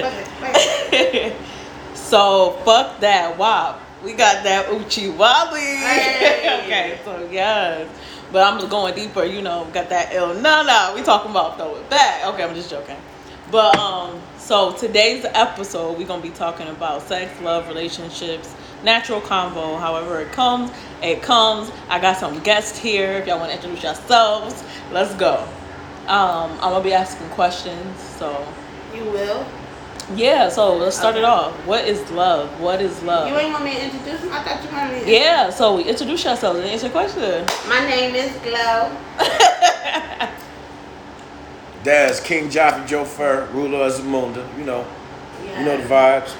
so fuck that wop. We got that Oochie Wally. Hey. okay, so yes. But I'm just going deeper, you know, got that ill. No, no, we talking about throw it back. Okay, I'm just joking. But um, so today's episode, we're gonna be talking about sex, love, relationships, natural convo. However it comes, it comes. I got some guests here. If y'all want to introduce yourselves, let's go. Um, I'm gonna be asking questions. So You will. Yeah, so let's start it off. What is love? What is love? You ain't want me to introduce him? I thought you wanted me to. Yeah, so introduce yourselves and answer your question. My name is Glow. Daz, King Jaffe Joffer, ruler of Zamunda. You know, you know the vibes.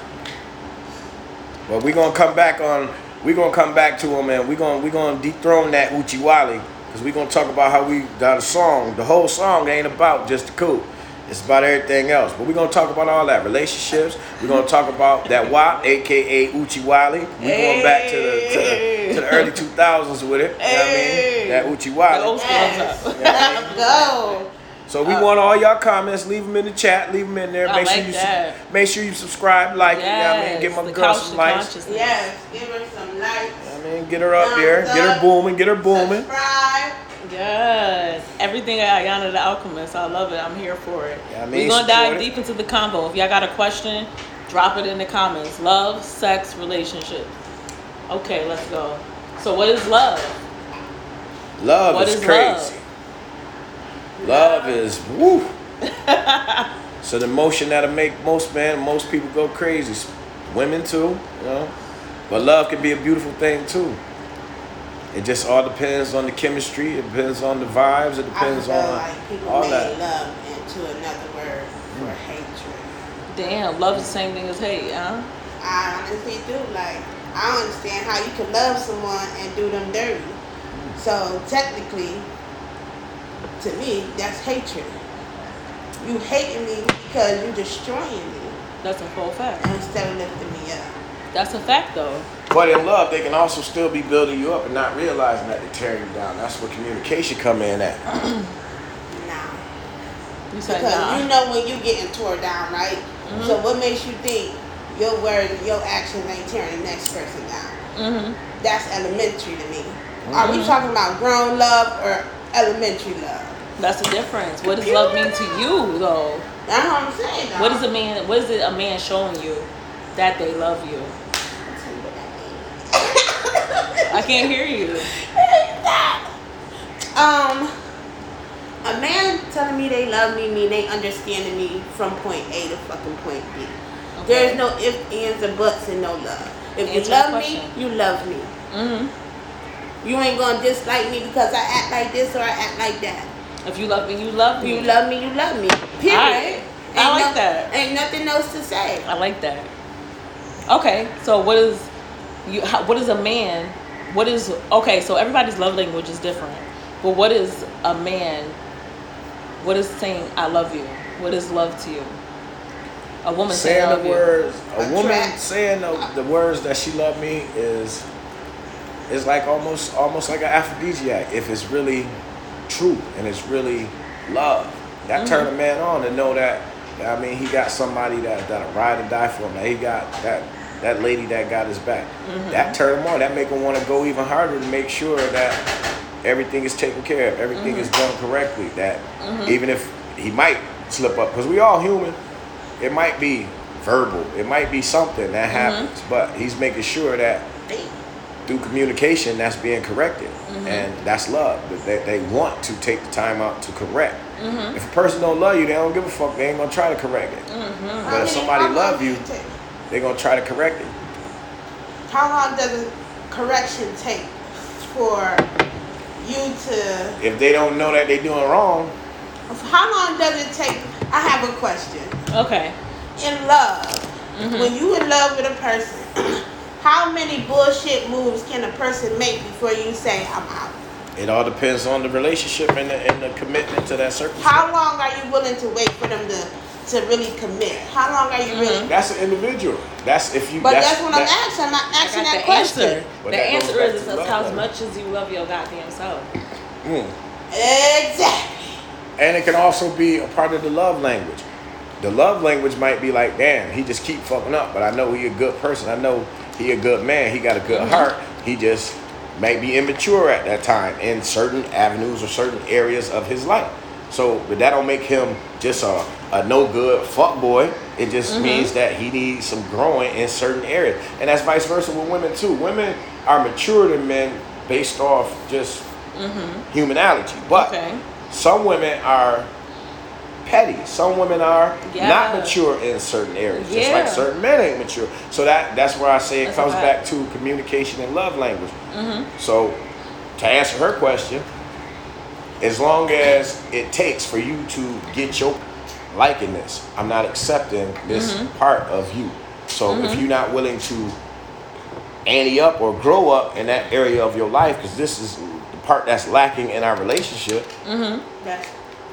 But we're gonna come back on. we're gonna come back to him, and we're gonna we gonna dethrone that Oochie Wally, cause we're gonna talk about how we got a song. The whole song ain't about just the coup. It's about everything else. But we're gonna talk about all that relationships. We're gonna talk about that WAP, aka Oochie Wally. we going back to the, to the to the early 2000s with it. You know what I mean? That Oochie Wally. That old school Yes. up. Let's go. So we want all y'all comments. Leave them in the chat. Leave them in there. I Make sure you su- make sure you subscribe, like it. You know what I mean, give my the girl some likes. Yes, give her some likes. I mean, get her up there. Get her booming. Get her booming. Subscribe. Yes, everything at Ayana the Alchemist. I love it. I'm here for it. Yeah, I mean, We're gonna dive deep into the combo. If y'all got a question, drop it in the comments. Love, sex, relationship. Okay, let's go. So, what is love? Love What is, is crazy. Love is woo. so the emotion that'll make most men, most people go crazy. Women too, you know. But love can be a beautiful thing too. It just all depends on the chemistry. It depends on the vibes. It I depends feel on like people all made that. love into another word for hatred. Damn, love is the same thing as hate, huh? I honestly do. Like, I don't understand how you can love someone and do them dirty. So technically, to me, that's hatred. You hating me because you're destroying me That's a full fact. instead of lifting me up. That's a fact, though. But in love, they can also still be building you up and not realizing that they're tearing you down. That's where communication come in at. Nah. You said Because nah. you know when you're getting tore down, right? Mm-hmm. So what makes you think your words your actions ain't tearing the next person down? Mm-hmm. That's elementary to me. Are we talking about grown love or elementary love? That's the difference. What does love mean to you, though? That's what I'm saying. Dog. What is a man? What is it a man showing you that they love you? I'll tell you what that means. I can't hear you. Um, a man telling me they love me mean they understanding me from point A to fucking point B. There's no ifs, ands, and buts, and no love. If Answer you love me, you love me. Mm-hmm. You ain't gonna dislike me because I act like this or I act like that. If you love me, you love me. You love me, you love me. Period. I like no- that. Ain't nothing else to say. I like that. Okay, so what is you? How, what is a man? What is okay? So everybody's love language is different, but what is a man? What is saying I love you? What is love to you? A woman saying I saying love the you. words, a woman Attract. saying the, the words that she love me is is like almost almost like an aphrodisiac if it's really true and it's really love. That turn Mm-hmm. a man on to know that I mean he got somebody that that'll ride and die for him. That he got that that lady that got his back. Mm-hmm. That turn him on. That make him want to go even harder to make sure that everything is taken care of. Everything is Mm-hmm. done correctly. That even if he might slip up, because we all human, it might be verbal. It might be something that happens, but he's making sure that through communication that's being corrected, and that's love. That they, they want to take the time out to correct. If a person don't love you, they don't give a fuck. They ain't gonna try to correct it. How But if somebody love you, does it take? they gonna try to correct it. How long does a correction take for you to? If they don't know that they're doing wrong, How long does it take? I have a question. Okay. In love, Mm-hmm. when you in love with a person, how many bullshit moves can a person make before you say I'm out? it all depends on the relationship and the, and the commitment to that circumstance. How long are you willing to wait for them to to really commit? How long are you really? That's an individual. That's if you. But that's, that's, what I'm asking. I'm not asking got that the question. answer. The that goes answer is to it's love how language. much as you love your goddamn self. Mm. Exactly. And it can also be a part of the love language. the love language might be like, damn, he just keep fucking up, but I know he a good person. I know he a good man. He got a good heart. He just may be immature at that time in certain avenues or certain areas of his life. So, but that don't make him just a, a no good fuck boy. It just means that he needs some growing in certain areas, and that's vice versa with women too. Women are mature than men based off just humanality, but Okay. some women are petty. Some women are Yeah. not mature in certain areas, just like certain men ain't mature. So that that's where I say it That's comes back to communication and love language. Mm-hmm. So to answer her question, as long as it takes for you to get your liking this, I'm not accepting this Mm-hmm. part of you. So if you're not willing to ante up or grow up in that area of your life, because this is the part that's lacking in our relationship, That's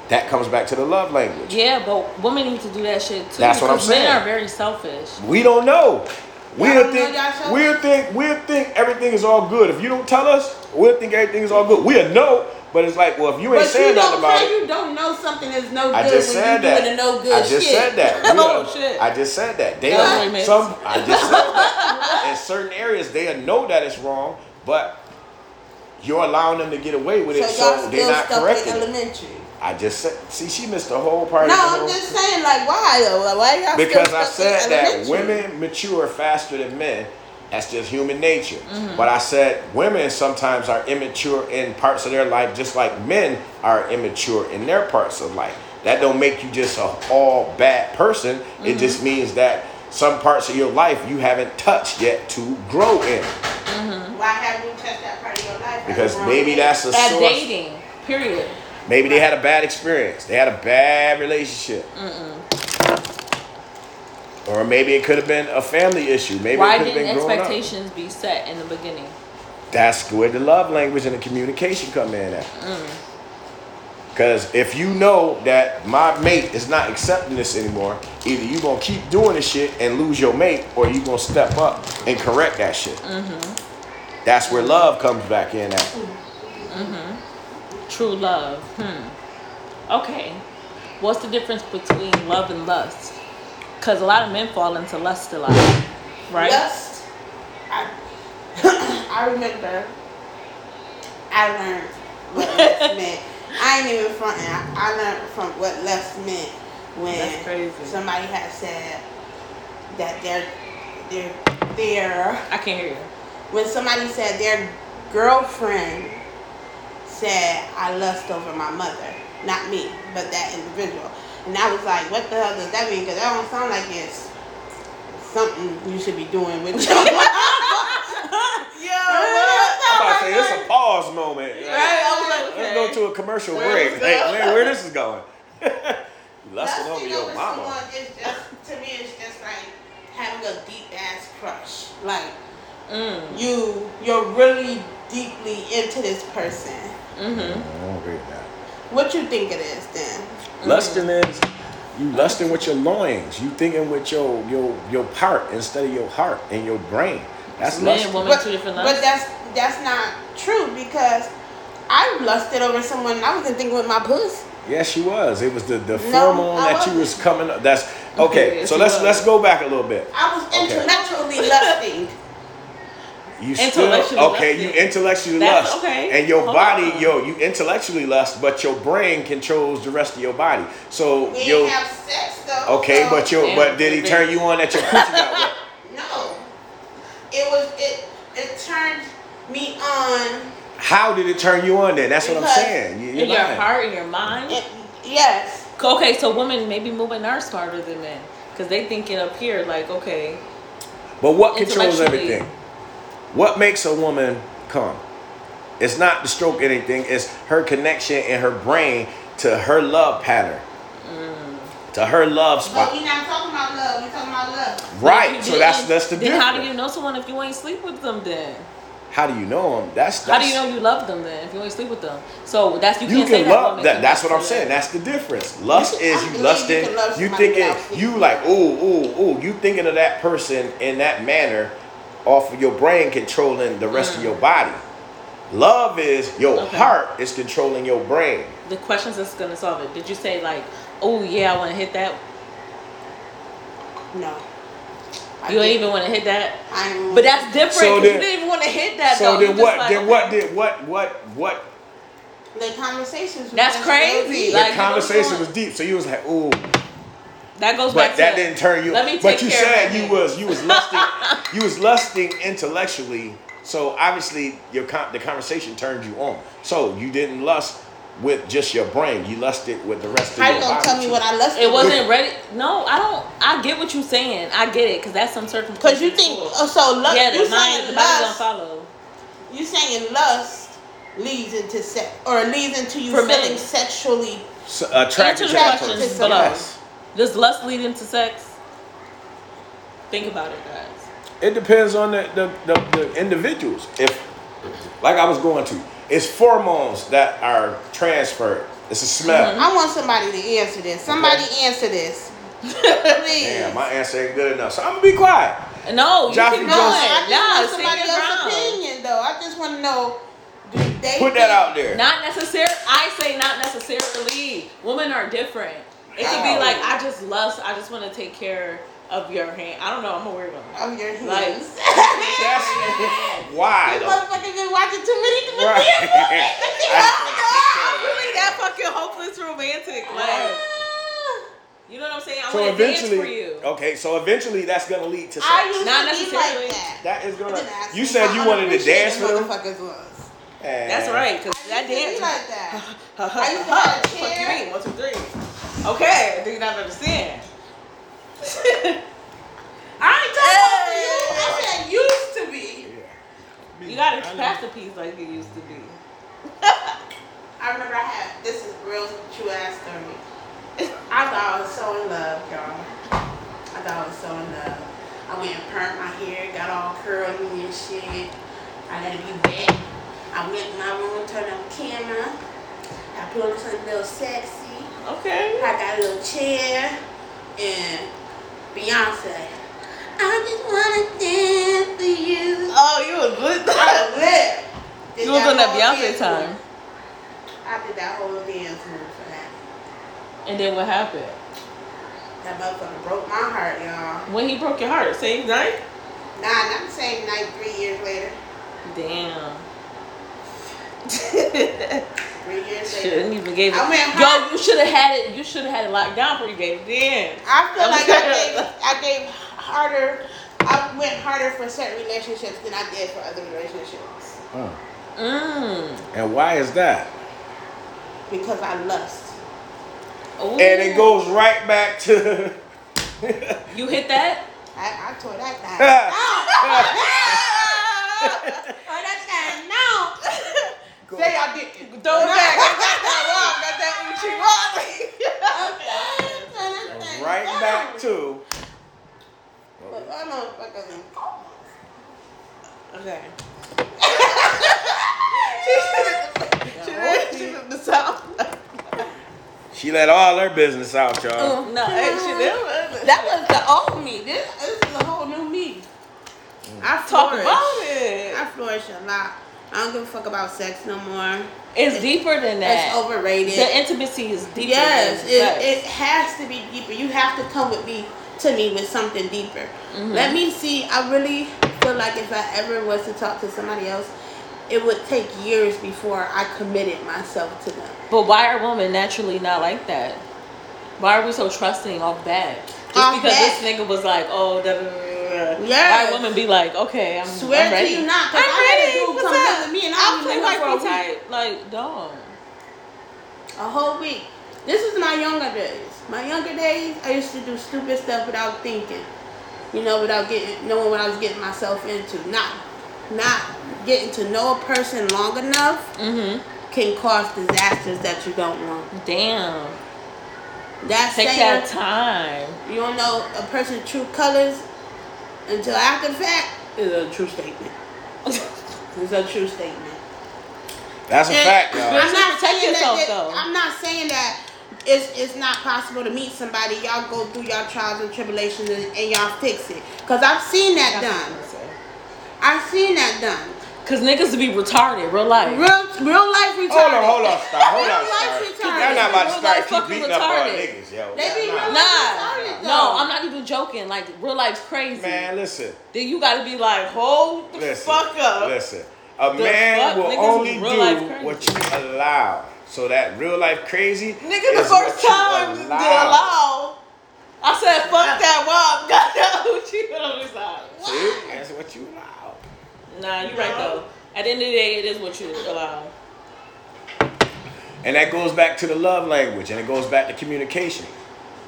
that comes back to the love language. Yeah, but women need to do that shit too. That's what I'm saying. Men are very selfish. We don't know. We'll don't think yourself? we'll think we'll think everything is all good. If you don't tell us, we'll think everything is all good. We'll know, but it's like, well, if you ain't but saying you nothing about how it. you don't know something is no good I just when said you that. doing no good I just shit. said that. Oh, are- shit. I just said that. They No are some. I just said that. In certain areas, they know that it's wrong, but you're allowing them to get away with So it, y'all so they're not stuck in correcting it. elementary. I just said. See, she missed the whole part. No, of the I'm just saying, like, why though? Like, why y'all because still I stuck in said that elementary? women mature faster than men. That's just human nature. Mm-hmm. But I said women sometimes are immature in parts of their life, just like men are immature in their parts of life. That don't make you just a all bad person. It Mm-hmm. just means that some parts of your life you haven't touched yet to grow in. Why haven't you touched that part of your life? Because maybe that's a At source. dating, period. Maybe they had a bad experience. They had a bad relationship. Or maybe it could have been a family issue. Maybe it Why could have didn't been growing up. expectations be set in the beginning? That's where the love language and the communication come in at. Mm. Because if you know that my mate is not accepting this anymore, either you gonna keep doing this shit and lose your mate, or you gonna step up and correct that shit. Mm-hmm. That's where mm-hmm. love comes back in at. Mm-hmm. True love. Hmm. Okay. What's the difference between love and lust? Because a lot of men fall into lust a lot, right? Lust. I, I remember I learned what lust meant. I ain't even fronting. I, I learned from what lust meant when somebody had said that their their their I can't hear you. when somebody said their girlfriend said I lust over my mother, not me, but that individual, and I was like, what the hell does that mean? Because that don't sound like it's something you should be doing with your Yo, I'm about to say this a pause moment. Right? I was like, Let's go to a commercial Where break. was Hey, that? where, where this is going? Lusting over Lusting your over mama. someone is just to me it's just like having a deep ass crush. Like Mm. you you're really deeply into this person. Mm-hmm. I don't agree with that. What you think it is then? Lusting is you lusting with your loins. You thinking with your your your part instead of your heart and your brain. That's Man, lusting. woman, But, two different but that's that's not true because I lusted over someone and I wasn't thinking with my puss. Yes, she was. It was the the No, pheromone I that you wasn't. was coming. up. That's okay. Yes, So let's was. let's go back a little bit. I was Okay. intellectually lusting. You still okay? lusting. You intellectually That's lust, okay. and your Hold body, on. yo, you intellectually lust, but your brain controls the rest of your body. So We yo, have sex though. okay, so- but your Damn, but did he baby. turn you on that your coochie got wet? No. It was it it turned me on How did it turn you on then? That's what I'm saying. You, you're in your heart, in your mind. it, yes. Okay, so women maybe moving are smarter than men because they think it up here like okay, But what controls everything? What makes a woman come? It's not the stroke anything, it's her connection in her brain to her love pattern. Mm. To her love But spot. we not talking about love. We talking about love. Right. So that's that's the then difference. how do you know someone if you ain't sleep with them? Then How do you know them? That's, that's how do you know you love them? Then if you ain't sleep with them, so that's you, You can't say can that love woman that. can That's what I'm saying. that. That's the difference. Lust You is you lusting. you You thinking you like them. ooh ooh ooh. You thinking of that person in that manner, off of your brain controlling the rest of your body. Love is your Mm. Okay. heart is controlling your brain. the questions that's gonna solve it. Did you say like, oh yeah, I want to hit that? No. I You ain't didn't. even want to hit that. I ain't But that's different. So 'cause then- you didn't even want to hit that So though. You then what? like, then what did what what what? the conversations. That's just crazy. real. The Like, conversation was deep, so you was like, ooh. That goes But back that to didn't turn you. Let me but you care of said my you man. was you was lusting you was lusting intellectually. So obviously your con- the conversation turned you on. So you didn't lust with just your brain. You lusted with the rest of How your you gonna tell me what I lusted? It wasn't ready. No, I don't. I get what you're saying. I get it because that's some circumstances. Because you think oh, so. Lust, yeah, you the mind, saying the body don't lust. follow. You saying lust leads into sex or leads into you For men. feeling sexually. So, attracted Answer to the that below. Yes. Does lust lead into sex? Think about it, guys. It depends on the, the, the, the individuals. If, like I was going to, it's pheromones that are transferred. It's a smell. Mm-hmm. I want somebody to answer this. Somebody answer this, please. Damn, my answer ain't good enough. So I'm gonna be quiet. No, you Joffrey keep no, going. Johnson. I just Nah, want somebody else's ground. opinion though. I just want to know. Do they Put that out there. Not necessarily. I say not necessarily. Women are different. It could be like I just lust. I just want to take care of your hand. I don't know. I'm a weird one. Of your Like- That's why You motherfuckers been watching too many too Right. many I'm really that fucking hopeless romantic. Like, you know what I'm saying? I So want to dance for eventually, you. okay, so eventually that's gonna lead to sex. I used Not to be necessarily. like that. that is gonna. You you said you wanted to dance for them. Motherfuckers was. That's eh. right, cause I that dance. like that. I I used to have a Fuck you chair. mean? One, two, three. Okay, do you not understand? I ain't talking about you. I said used to be. you gotta pass the piece like you used to be. I remember I had this is real true ass story. I thought I was so in love, y'all. I thought I was so in love. I went and permed my hair, got all curly and shit. I let it be wet. I went in my room, turned on the camera. I put on something little sexy. Okay. I got a little chair and Beyonce. I just wanna dance for you. Oh, you was lit. I was lit. Did You was on that Beyonce time. move. I did that whole dance move for that. And then what happened? That motherfucker broke my heart, y'all. When he broke your heart, same night? Nah, not the same night, three years later. Damn. Three years later. Shouldn't even gave it. I went Yo, you should have had it. You should have had it locked down before you gave it in. I feel like I gave, I gave harder, I went harder for certain relationships than I did for other relationships. Uh, Mm. and why is that? Because I lust. Ooh. And it goes right back to. You hit that? I, I tore that down. Tore that down. No. Say I didn't. Throw it back. I got that wrong. Got that Uchi right back to. But I know fucking. Okay. she did. The sound. She let all her business out, y'all. Oh, no, hey, she. That was the old me. This, this is a whole new me. I Talk about it. I flourish a lot. I don't give a fuck about sex no more. It's deeper than that. It's overrated. The intimacy is deeper. yes, than it, it has to be deeper. You have to come with me to me with something deeper. Mm-hmm. Let me see. I really feel like if I ever was to talk to somebody else, it would take years before I committed myself to them. But why are women naturally not like that? Why are we so trusting off bat? Just Off because bat. this nigga was like, oh, da, da, da, Yes. Why women be like, okay, I'm, Swear I'm ready. to you not, I'm I had a ready. What's come up? me and I'll play white for a be tight. Like, dog. A whole week. This is my younger days. My younger days, I used to do stupid stuff without thinking. You know, without getting knowing what I was getting myself into. Not not getting to know a person long enough Mm-hmm. can cause disasters that you don't want. Damn. That's Take that time. you don't know a person's true colors until after the fact is a true statement. It's a true statement. That's a And fact, I'm y'all. Especially not protect saying yourself, that, though. I'm not saying that it's it's not possible to meet somebody. Y'all go through y'all trials and tribulations and, and y'all fix it. Cause I've seen that done. I've seen that done. Cause niggas to be retarded, real life. Real, real life retarded. Hold on, hold on, stop, hold Real on, life stop. retarded. Y'all not about to start life keep fucking beating up on niggas, yo. They be Nah. real life Nah, retarded, though. no, I'm not even joking. Like real life's crazy. Man, listen, Then you gotta be like, hold the listen, fuck up. listen. A The man fuck? will Niggas only real do crazy. what you allow. So that real life crazy. Nigga, the is first what you time to allow. I said, fuck that Rob. Got that Uchi on his side. See, that's what you allow. Nah, you're right though. At the end of the day, it is what you allow. And that goes back to the love language and it goes back to communication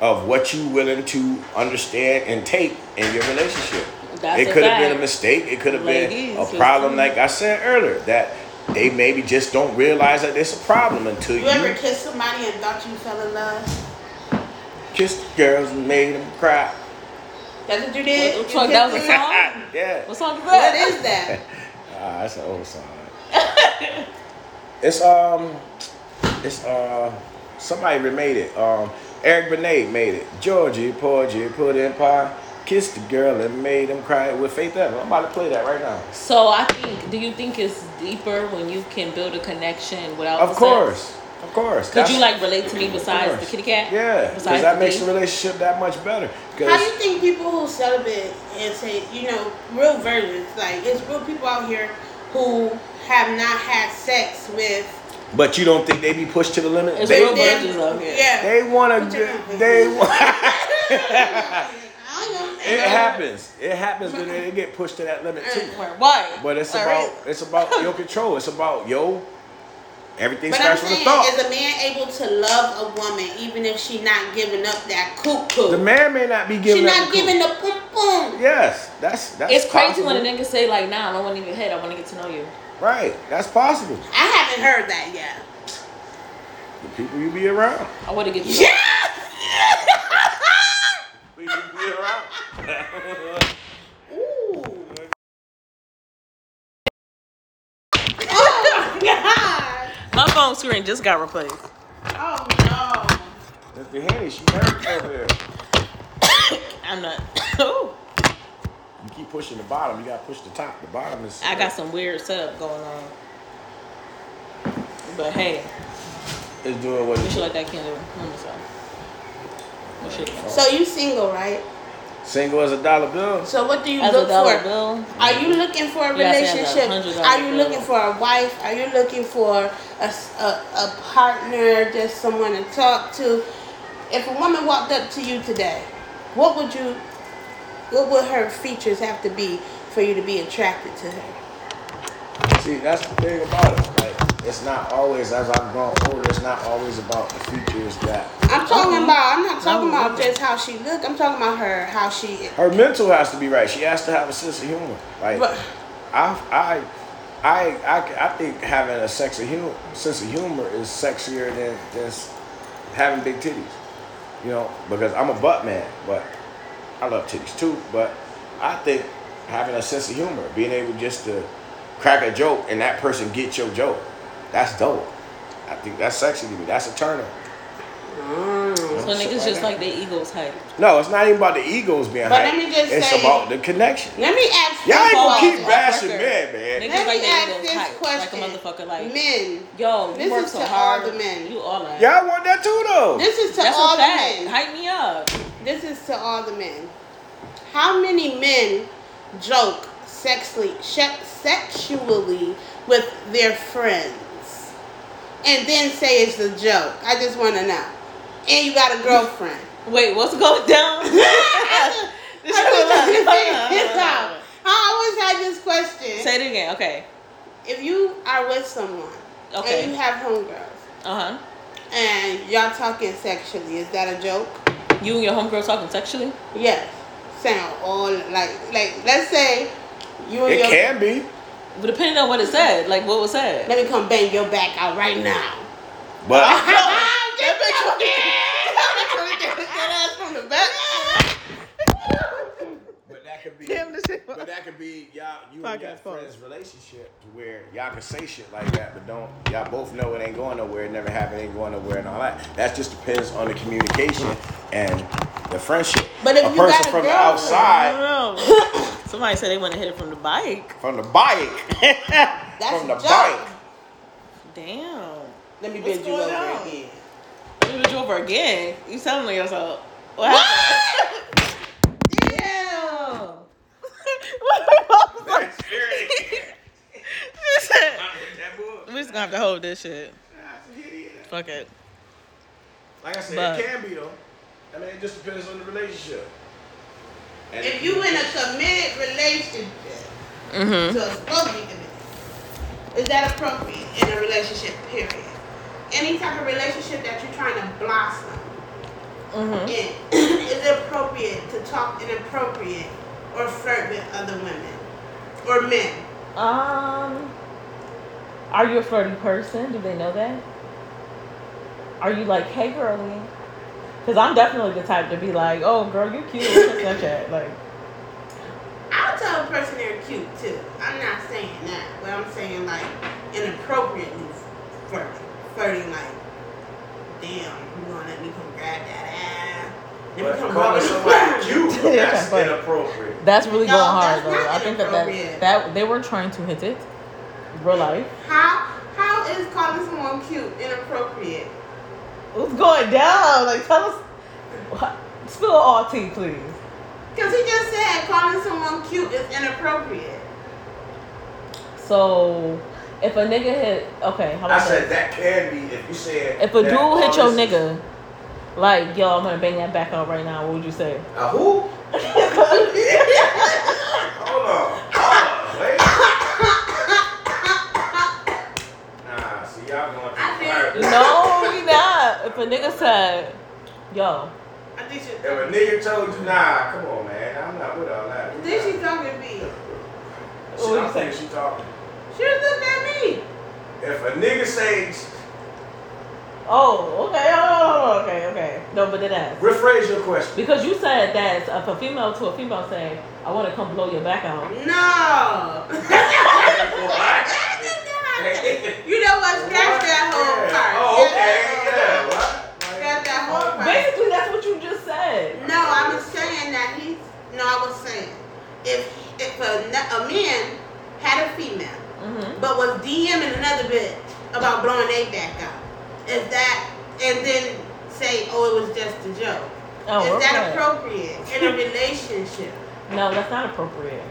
of what you willing to understand and take in your relationship. That's it could have been a mistake. It could have been a problem, like I said earlier, that they maybe just don't realize that it's a problem until you, You ever kissed somebody and thought you fell in love? kissed girls and made them cry. That's what you did? What- what You song- that was a song? yeah. What song is What that? is that? Ah, that's an old song. it's um, it's uh, somebody remade it. Um, Eric Benet made it. Georgie, Porgy, put in pie, kissed the girl and made him cry with Faith Evans. I'm about to play that right now. So I think, do you think it's deeper when you can build a connection without? Of course, sex? Of course. Could you like relate to me besides the kitty cat? Yeah, because that the makes bee? the relationship that much better. How do you think people who celibate and say, you know, real virgins, like it's real people out here who have not had sex with but you don't think they be pushed to the limit? It's they real virgins out here. Yeah. they want to. your- They want. I don't know. It happens. It happens when they get pushed to that limit too. Why? But it's All about right. it's about your control. It's about yo. Everything But I'm starts with a saying, thought. is a man able to love a woman even if she not giving up that cuckoo? The man may not be giving. she giving. not up giving the boom boom. Yes, that's that's. It's crazy possible. when a nigga say like, "Nah, I don't want to even hit. I want to get to know you." Right, that's possible. I haven't heard that yet. The people you be around. I want to get to know Yeah. People you be around. Ooh. Oh my god. My phone screen just got replaced. Oh no. That's the Henny. She nervous over there. I'm not. Ooh, You keep pushing the bottom. You gotta push the top. The bottom is. I got some weird setup going on. But hey, It's doing what we should let that candle. Let me see. What should it So you single, right? Single as a dollar bill. So what do you As a look dollar for? bill. Are you looking for a You gotta say as a relationship? Are you bill. looking for a wife? Are you looking for a a partner, just someone to talk to? If a woman walked up to you today, what would you, what would her features have to be for you to be attracted to her? See, that's the thing about it. Like, it's not always as I've grown older. It's not always about the future. features that I'm talking Uh-huh. about. I'm not talking No, about no. just how she look. I'm talking about her how she. her mental has to be right. She has to have a sense of humor. Like But I, I, I, I, I think having a sex of humor, sense of humor is sexier than just having big titties. You know, because I'm a butt man, but I love titties too. But I think having a sense of humor, being able just to crack a joke and that person get your joke, that's dope. I think that's sexy to me. That's a turn on. Mm. So niggas just like their egos hype. No, it's not even about the egos being But hype. let me just it's say- about the connection. let me ask. Y'all ain't gonna keep bashing men, man. Niggas Let like me their ask this hype. question. Like a motherfucker like, men. yo, you This work is so to all hard. the men. You all that. Y'all want that too, though. This is to That's all the men. Hype me up. This is to all the men. How many men joke sexually, sexually with their friends and then say it's a joke? I just want to know. And you got a girlfriend. Wait, what's going down? I just want to figure this out. I always had this question. Say it again. Okay. If you are with someone Okay. and you have homegirls Uh huh. and y'all talking sexually, is that a joke? You and your homegirl talking sexually? Yes. Sound all like like let's say you and It your can be. But depending on what it said, like what was said. let me come bang your back out right now. But That ass from the back. But that could be Damn, this shit- but that could be y'all you Fuck and your that fuck. friends relationship to where y'all can say shit like that, but don't y'all both know it ain't going nowhere, it never happened, ain't going nowhere and all that. That just depends on the communication and the friendship. But if a you person got a from the girlfriend- I outside don't know. Somebody said they want to hit it from the bike. From the bike. That's From the a joke. bike. Damn. Let me What's bend you going over on? again. You was over again. You telling yourself. What happened? Damn. That's serious. we just gonna have to hold this shit. Fuck it. Like I said, But- it can be though. I mean, it just depends on the relationship. And If you in a committed relationship, Mm-hmm. so it's supposed to be committed, is that appropriate in a relationship? Period. Any type of relationship that you're trying to blossom Mm-hmm. in, is it appropriate to talk inappropriate or flirt with other women or men? Um, are you a flirty person? Do they know that? Are you like, hey, girlie? Because I'm definitely the type to be like, oh, girl, you're cute. Snapchat? Like, I'll tell a person they're cute too. I'm not saying that, but I'm saying like inappropriately flirting. Flirting like, damn, you gonna let me come grab that ass? Let But calling rub somebody around. cute, that's but- inappropriate. that's really No, going hard, though. I think that, that that they were trying to hit it. Real life. How how is calling someone cute inappropriate? What's going down? Like, tell us. what- Spill all tea, please. Because he just said calling someone cute is inappropriate. So, if a nigga hit, okay, how I said this? that can be if you said If a dude hit your this- nigga, like, yo, I'm gonna bang that back up right now, what would you say? A who? Hold on. Hold on. Wait. Nah, see y'all going I too think- No, we not. If a nigga said, yo, I think she. If a nigga told you, nah, come on, man, I'm not with all that. I think she's talking to me. Shit, What you I think say? she talking. She was looking at me. If a nigga say, oh, okay, oh, okay, okay. No, but then ask. rephrase your question. Because you said that if a female to a female say, I want to come blow your back out. No. you know what? Scratch that whole part. Oh, okay, that yeah. What? Scratch that whole part. Basically, that's what you just said. No, I was saying that he. No, I was saying if if a, a man had a female Mm-hmm. but was DMing another bitch about blowing their back out, is that and then say, oh, it was just a joke. Oh, is that appropriate in a relationship? No, that's not appropriate.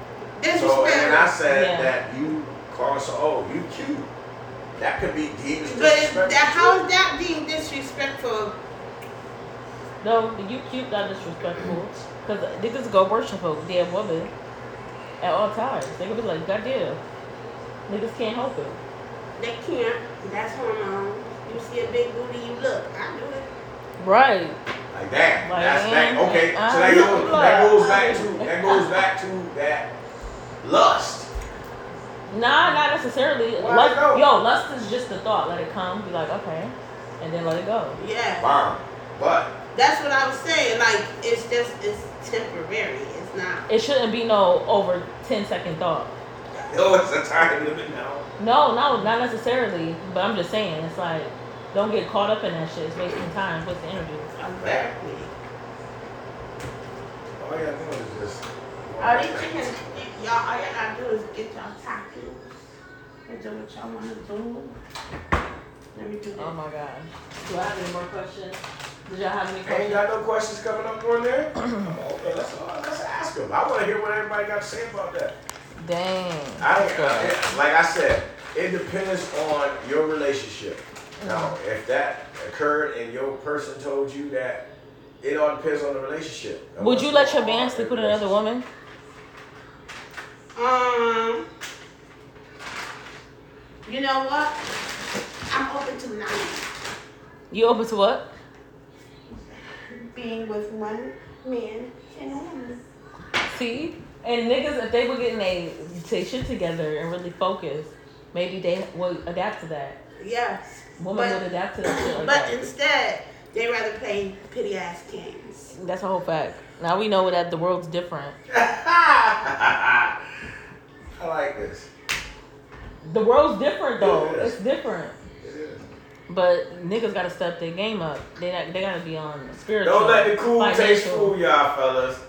So, and I said Yeah. that you calling so, oh, you cute. That could be deemed as But disrespectful. that, how is that being disrespectful? No, you cute, not disrespectful. Because niggas go worship a damn woman at all times. They gonna be like, God damn. Niggas can't help it. They can't. That's hormones. You see a big booty, you look. I do it. Right. Like that. Like, That's that. Uh-huh. Okay. I So that goes, that goes back to that goes back to that lust. Nah, not necessarily. Why Lust, no? yo, lust is just a thought. Let it come. Be like, okay, and then let it go. Yeah. Bomb. But That's what I was saying. Like it's just it's temporary. It's not. It shouldn't be no over 10 second thought. oh, it's a time limit now. No, no, not necessarily. But I'm just saying, it's like, don't get caught up in that shit. It's wasting time, What's the energy. Exactly. All you gotta do is just. All these chickens, y'all, all y'all gotta do is get y'all tacos. And do what y'all wanna do. Let me do Oh my god. Do I have any more questions? Did y'all have any questions? Ain't questions? got no questions coming up on there? Okay, let's, uh, let's ask them. I want to hear what everybody got to say about that. Dang. I, That's. I, like I said, it depends on your relationship. Now, if that occurred and your person told you that, it all depends on the relationship. And Would what's you let your going on man sleep with another woman? Um, you know what? I'm open to none. You open to what? Being with one man and a woman. See? And niggas, if they were getting they, they shit together and really focus, maybe they would adapt to that. Yes. Woman But- would adapt to that shit like But that. instead, they rather play pity ass games. That's a whole fact. Now we know that the world's different. I like this. The world's different though. It is. It's different. It is. But niggas gotta step their game up. They not, they gotta be on spiritual. Don't let the cool taste financial. fool y'all, fellas.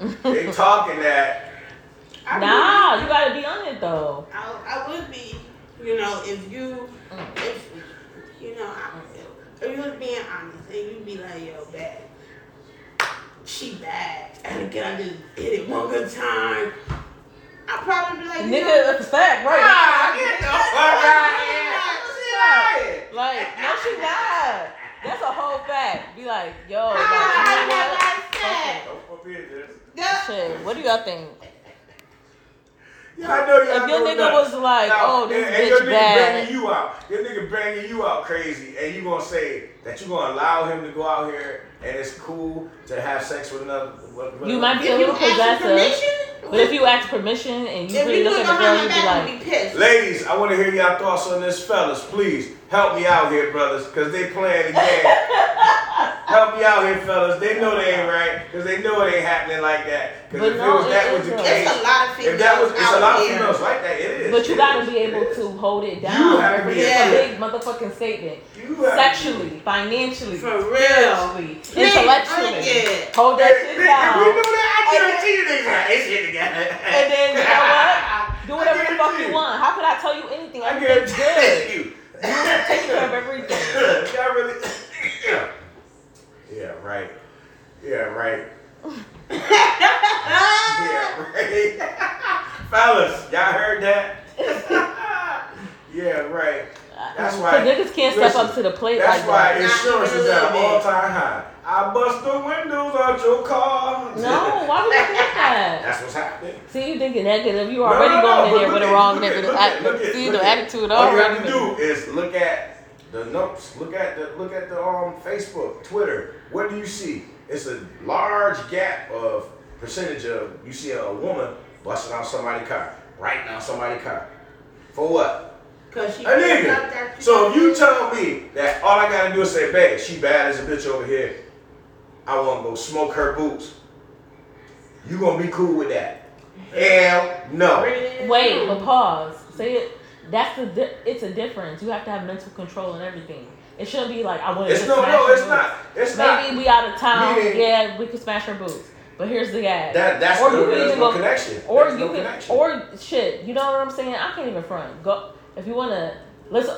They talking that, I Nah, would you gotta be on it though. I, I would be, you know, if you, if, you know, I, if you was being honest and you be like, yo, bad, she bad, and again, I just hit it one good time. I probably be like, you know, Nigga, it's a fact, right? Ah, get the fuck out of here. Shit. Like, no, she not. That's a whole fact. Be like, yo, like, you know what? said. Don't forbid this. Shit, what do y'all think? I know y'all If your know nigga nuts. was like, Now, oh, this and, and your bitch nigga bad. banging you out. Your nigga banging you out crazy, and you gonna say that you gonna allow him to go out here and it's cool to have sex with another. With, with You might be a little ask possessive. But if you ask permission and you really look look at the girl, you'd be like, be pissed. Ladies, I want to hear y'all thoughts on this, fellas. Please help me out here, brothers, because they playing the game. help me out here, fellas. They know they ain't right, because they know it ain't happening like that. Because if no, it was that was the case, It's a lot of if that was, females it's a lot of here. females like that. It is. but you gotta be able to hold it down. You have to It's be a big motherfucking statement. You have to be- Sexually, financially, For real. spiritually, intellectually. yeah. Hold that shit nigga, down. We know that. I guarantee you niggas like, it's shit together. And then you know what? Do whatever the fuck you you. want. How could I tell you anything? I Everything's good. guarantee you. Take care of everything. Y'all really? Yeah. Yeah, right. Yeah, right. yeah, right. Fellas, y'all heard that? yeah, right. Uh, that's Cause why. niggas can't step up to the plate That's like why that. insurance is at an Not even a little all time high. I bust the windows out your car. No, why would you do that? That's what's happening. See, you thinking negative. You No, already no, no, going in there with look the wrong look at- negative. look at- at- See, the at- attitude All you already. have to do is look at the notes. Look at the look at the um Facebook, Twitter. What do you see? It's a large gap of percentage of you see a, a woman busting out somebody's car, right now somebody's car. For what? Cause she A nigga. So if you tell me that all I gotta do is say, babe, she bad as a bitch over here. I wanna go smoke her boots. You gonna be cool with that? Hell no. Wait, but pause. Say it. That's the. Di- it's a difference. You have to have mental control and everything. It shouldn't be like I want to. It's no, no, it's not. It's Maybe not. we out of town. Meaning- yeah, we could smash her boots. But here's the ad. That that's Or no, you no go- connection. Or There's you no can, connection. or shit. You know what I'm saying? I can't even front. Go if you wanna. Listen,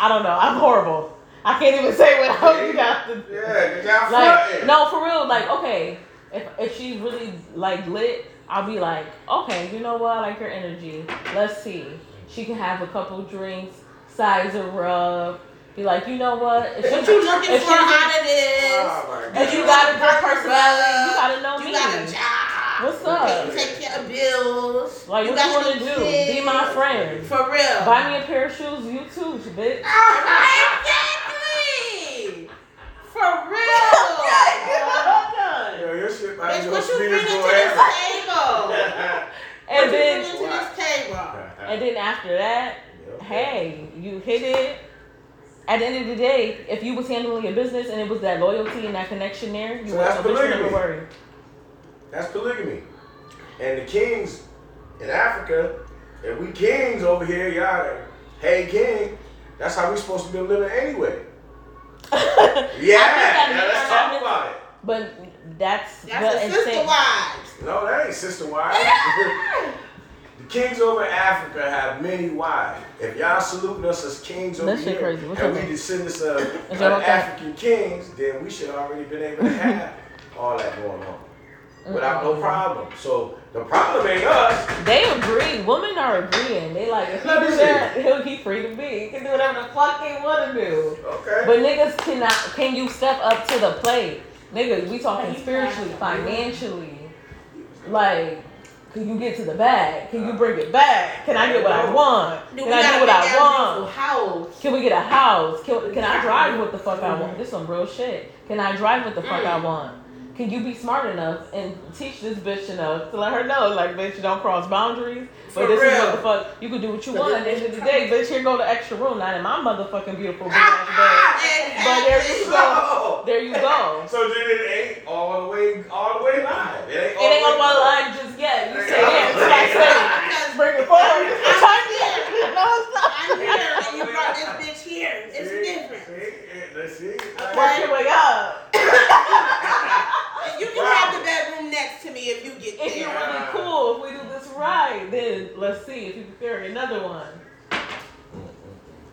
I don't know. I'm horrible. I can't even say what I you got to. Do. Yeah, y'all Like no, for real. Like okay, if if she's really like lit, I'll be like, okay, you know what? I like her energy. Let's see. She can have a couple drinks, size her up. Be like, you know what? If What you looking if for out of this? Oh my If you got a good personality, you gotta know you me. got a job. What's up? You take care of bills. Like, what got you wanna some do? Be my friend. For real. Buy me a pair of shoes, you too, bitch. Exactly. For real. Yo, your shit might Bitch, be what you on bringing to speed this go table? And what you then, bringing to this table? and then after that, hey, you hit it. At the end of the day, if you was handling your business and it was that loyalty and that connection there, you So wouldn't that's have a bitch would never polygamy. worry. That's polygamy. And the kings in Africa, and we kings over here, y'all, hey king, that's how we supposed to be living anyway. Yeah, yeah let's sense. talk about it. But that's, That's but the insane. sister wives. No, that ain't sister wives. the kings over Africa have many wives. If y'all saluting us as kings over That here, crazy. What's and we name? descendants of, Is of okay? African kings, then we should already been able to have all that going on without no problem. So the problem ain't us. They agree. Women are agreeing. They like if he Let me do that, he'll he free to be. He can do whatever the fuck he wanna do. Okay. But niggas cannot. Can you step up to the plate, niggas? We talking spiritually, financially. Like, can you get to the bag? Can you bring it back? Can I get what I want? Do Can I gotta do what make I that want? beautiful house? Can we get a house? Can, can I drive what the fuck I want? This some real shit. Can I drive what the fuck I mm. want? Can you be smart enough and teach this bitch enough to let her know, like, bitch, you don't cross boundaries. For But this is real. what the fuck you can do what you But want. At the end of the bitch day, bitch, here go the extra room, not in my motherfucking beautiful big ass ah! bed. But there you go. There you go. so then it ain't all the way, all the way live. It ain't, It ain't on my live. line just yet. You say Yeah. yeah, it's like bring it forward. I'm here. No, it's not. I'm here, and you brought this bitch here. It's See? different. See? Let's see. Work your way up. And you can have the bedroom next to me if you get If you're there. really cool, if we do this right. Then let's see if you can carry another one.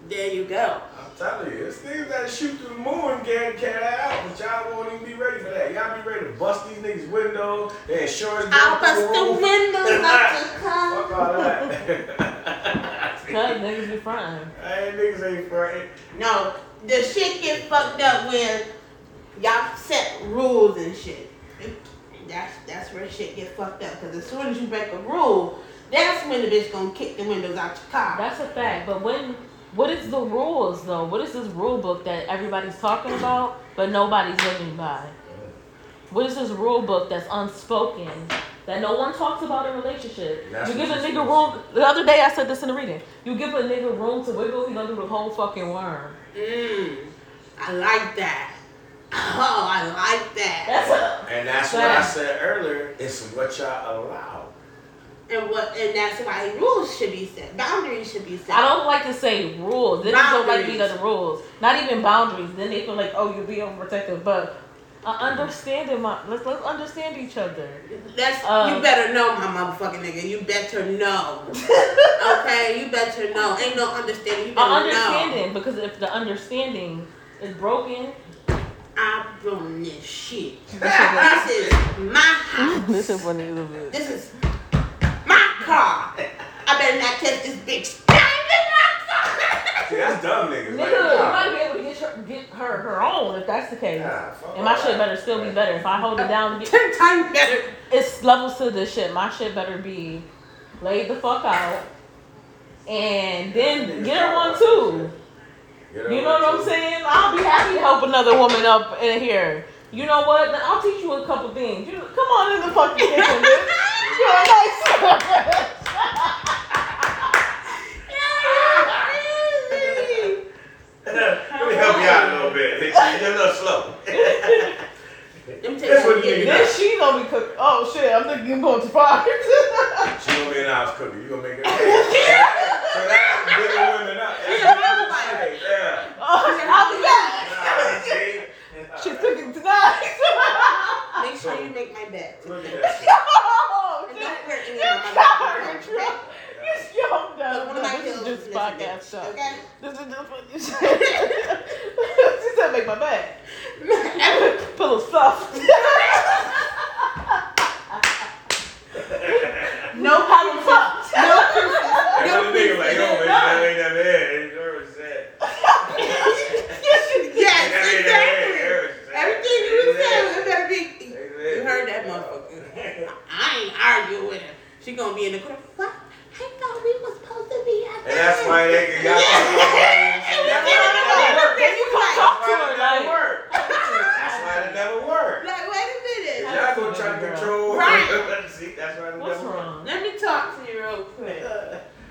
There you go. I'm telling you, it's niggas that shoot through the moon and get carry that out, but y'all won't even be ready for that. Y'all be ready to bust these niggas' windows, their insurance I'll go through bust the roof. windows out your Fuck car. all that. Cause niggas be frying. Hey, No, the shit get fucked up when y'all set rules and shit. That's that's where shit get fucked up. Cause as soon as you break a rule, that's when the bitch gonna kick the windows out your car. That's a fact. But when what is the rules though? What is this rule book that everybody's talking about but nobody's living by? What is this rule book that's unspoken that no one talks about in relationship? That's you give a nigga room. The other day I said this in the reading. You give a nigga room to wiggle, he gonna do the whole fucking worm. Mmm. I like that. Oh, I like that. That's a And that's what I said earlier. It's what y'all allow. And what and that's why rules should be set. Boundaries should be set. I don't like to say rules. This don't like to be Boundaries. the rules. Not even boundaries. Then they feel like, oh, you're being overprotective. But understanding my let's let's understand each other. That's Um, you better know my motherfucking nigga. You better know. okay, you better know. Ain't no understanding. You better know. understanding because if the understanding is broken, I run this shit. this is my house. this is funny a bitch. This is my car. I better not catch this bitch. Bang in my car. See, that's dumb niggas. Nigga, Like, you might be able to get her, get her her own if that's the case. Nah, And my shit better still be better. If I hold it down, to get, Ten times better. it's levels to this shit. My shit better be laid the fuck out, and then get her one too. Get You know what I'm too. saying? I'll be happy to help another woman up in here. You know what? I'll teach you a couple things. You come on in the fucking kitchen, bitch. You're a nice. Let me help you out a little bit. You're a little slow. Them That's what tables you get- need. then she gonna be cook. Oh shit! I'm thinking too far. She gonna be the house cooking. You gonna make it. so that's bigger women up. That's Yeah, what I'm right. saying. Yeah. oh, I'll be back. Nah, see? She's cooking tonight. Make sure you make my bed. Look at that. oh And shit! don't hurt any You of my covered, motherfucking Trump. clothes, You yo, But one of my no, this is pillows just is this podcast bitch, stuff. Okay? This is just what you said. she said, "Make my bed." Pillow stuffed. No How the fuck? No princess. And No the nigga like, yo, princess. man, that ain't that bad. Ain't heard what it said. Yes, That ain't that exactly. bad. Heard what it said. Everything you said, it better be. Exactly. You heard that motherfucker. I ain't arguing with her. She gonna be in the corner. What? I thought we was supposed to be at And that's why they can y'all talk about violence. And we That's get in the why it corner. never worked. Then you like, Talk to That's why her it like. never worked. That's why it never worked. like, wait a minute. Y'all gonna try to Girl. control. Right. See, that's why it What's wrong? Let me talk to you real quick.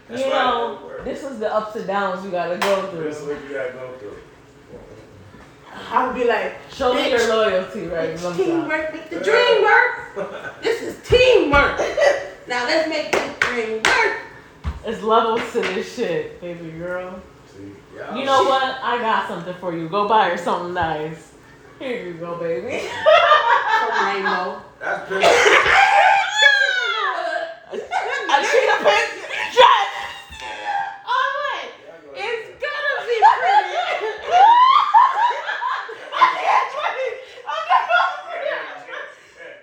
That's you know, this is the ups and downs you gotta go through. This is what you gotta go through. I'll be like, Show me your loyalty, right? Teamwork make the dream work. This is teamwork. now let's make this dream work. It's levels to this shit, baby girl. See, y'all You know what? I got something for you. Go buy her something nice. Here you go, baby. Rainbow. That's pretty. A cheetah print dress. Alright. Y'all It's gonna- gonna be pretty. I can't wait. I'm not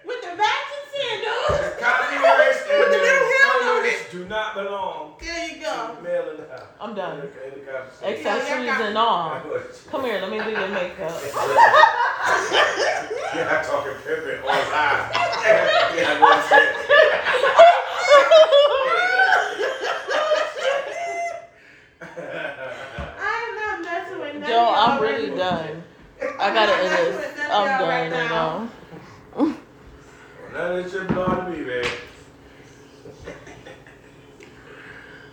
With the matching sandals. Copyrights and With the the little heel on colors it. do not belong There you to go. the male in the house. I'm done. In the- in the conversation. Accessories and all. Come here, let me do your makeup. Yeah, I'm talking pimping on live. yeah, I know I'm saying. I'm not messing with none Yo, I'm really done. I gotta end not this. messing with none I'm of y'all done right right now. now. None of this shit belong to me, man.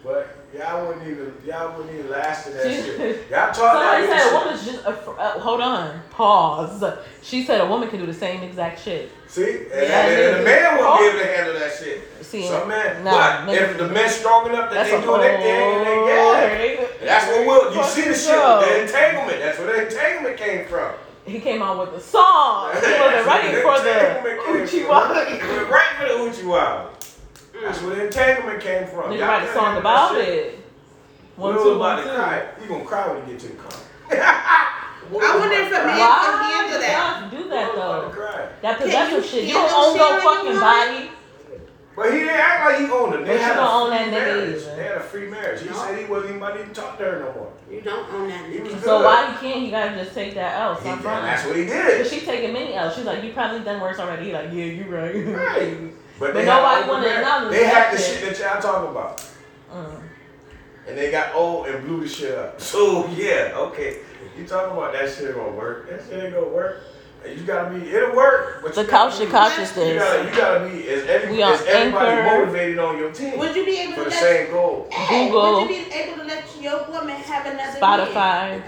But y'all wouldn't even, y'all wouldn't even last in that shit. Y'all talk Somebody that said a woman's just. A, fr- uh, hold on. Pause. She said a woman can do the same exact shit. See, and, Yeah, and, and the man won't oh. be able to handle that shit. See, Some man, nah, but if the man's strong enough that they a doing their thing they yeah. whole- That's what will. You see the shit with the entanglement. That's where the entanglement came from. He came out with a song. He wasn't ready for the Oochie He went right for the Oochie Wally. That's where the entanglement came from. Nigga Y'all write a song about it. One, two, about one, two. cry. You gonna cry when you get to the car. I wonder if a man Why can handle do that. y'all do that About to though? cry. That Can possessive you shit. You don't own no fucking body. But he didn't act like he owned it. They But you don't a own free that nigga either. They had a free marriage. He No. said he wasn't even about to even talk to her no more. You don't own that nigga. So good. why he can't? He gotta just take that L. He, Stop and that's what he But did. she taking many L's. She's like, you probably done worse already. He like, yeah, you right. Right. But, But they nobody had wanna open acknowledge They that had the shit. shit that y'all talking about. Mm. And they got old and blew the shit up. So yeah, okay. You talking about that shit gonna work. That shit ain't gonna work. You gotta be it'll work. But The you couch gotta to You gotta, you gotta be is, every, We on is everybody Anchor. motivated on your team Would you be able for to the let same goal. Hey, Google. Would you be able to let your woman have another man? Spotify.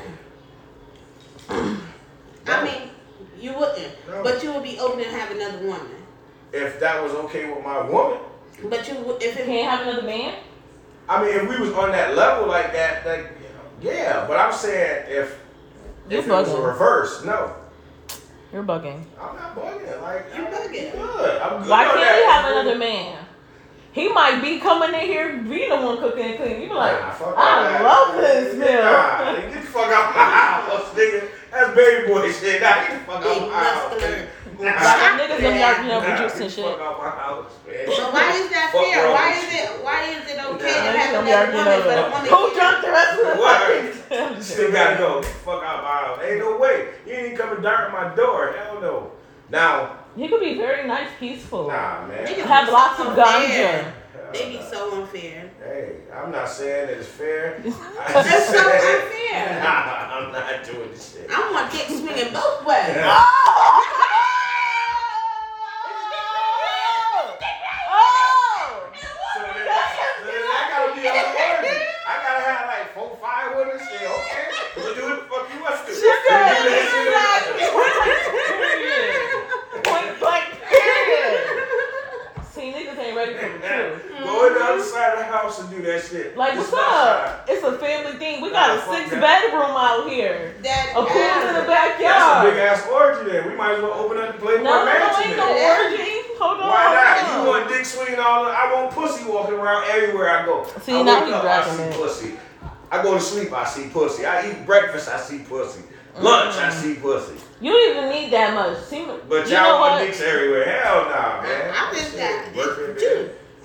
I mean, you wouldn't, No. but you would be open to have another woman. If that was okay with my woman, But you, if it Can't have another man. I mean, if we was on that level like that, that you know, yeah. But I'm saying if You if it was a reverse, no, You're bugging. I'm not bugging. Like You I'm bugging. Good. I'm good. Why can't that. he have another man? He might be coming in here, be the one cooking and cleaning. You be like, Nah, I that. love this meal. Nah, get the fuck out my house, nigga. That's baby boy shit. Nah, get the fuck out Big my house. Muscular. Nah, Like niggas them Yeah. yard, you know, nah, juice and shit. fuck my house, man. But why is that fair? wrong Why is it why is it okay Nah. to have them another woman but a know, woman Who can't- drunk the rest of the Word. fucking Still gotta go. Fuck out my house. Ain't no way. You ain't even coming down my door. Hell no. Now, He could be very nice, peaceful. nah, man. Niggas Have lots of unfair. ganja. They be so unfair. Hey, I'm not saying that it's fair. That's so unfair. Nah, I'm not doing this shit. I want dick swinging both ways. Oh! So then, so then I gotta be unworthy. I gotta have like four, five women say, okay, we'll do what the fuck you want to do. She said, We'll do that shit. Period. Point blank, period. See, niggas ain't ready for the truth. Go in the other side of the house and do that shit. Like, This what's up? side. It's a family thing. We Nah, got a six that. bedroom out here. That A pool in the backyard. That's a big ass orgy there. We might as well open up the Playboy No, no, no, Mansion ain't no then. orgy. Hold on. Why not? You want dick swinging all the, I want pussy walking around everywhere I go. See, I now wake he up, I see it. pussy. I go to sleep, I see pussy. I eat breakfast, I see pussy. Lunch, I Mm. see pussy. You don't even need that much. See, But you y'all know want what? dicks everywhere. Hell nah, man. I just Shit, got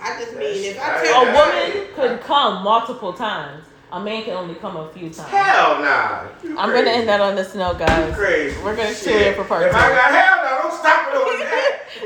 working, this too. man. I just mean if I That's- tell A Yeah. woman could come multiple times. A man can only come a few times. Hell nah. You I'm crazy. gonna end that on this note, You guys. crazy. We're gonna Shit. tune in for part If I got hell, now don't stop it over there.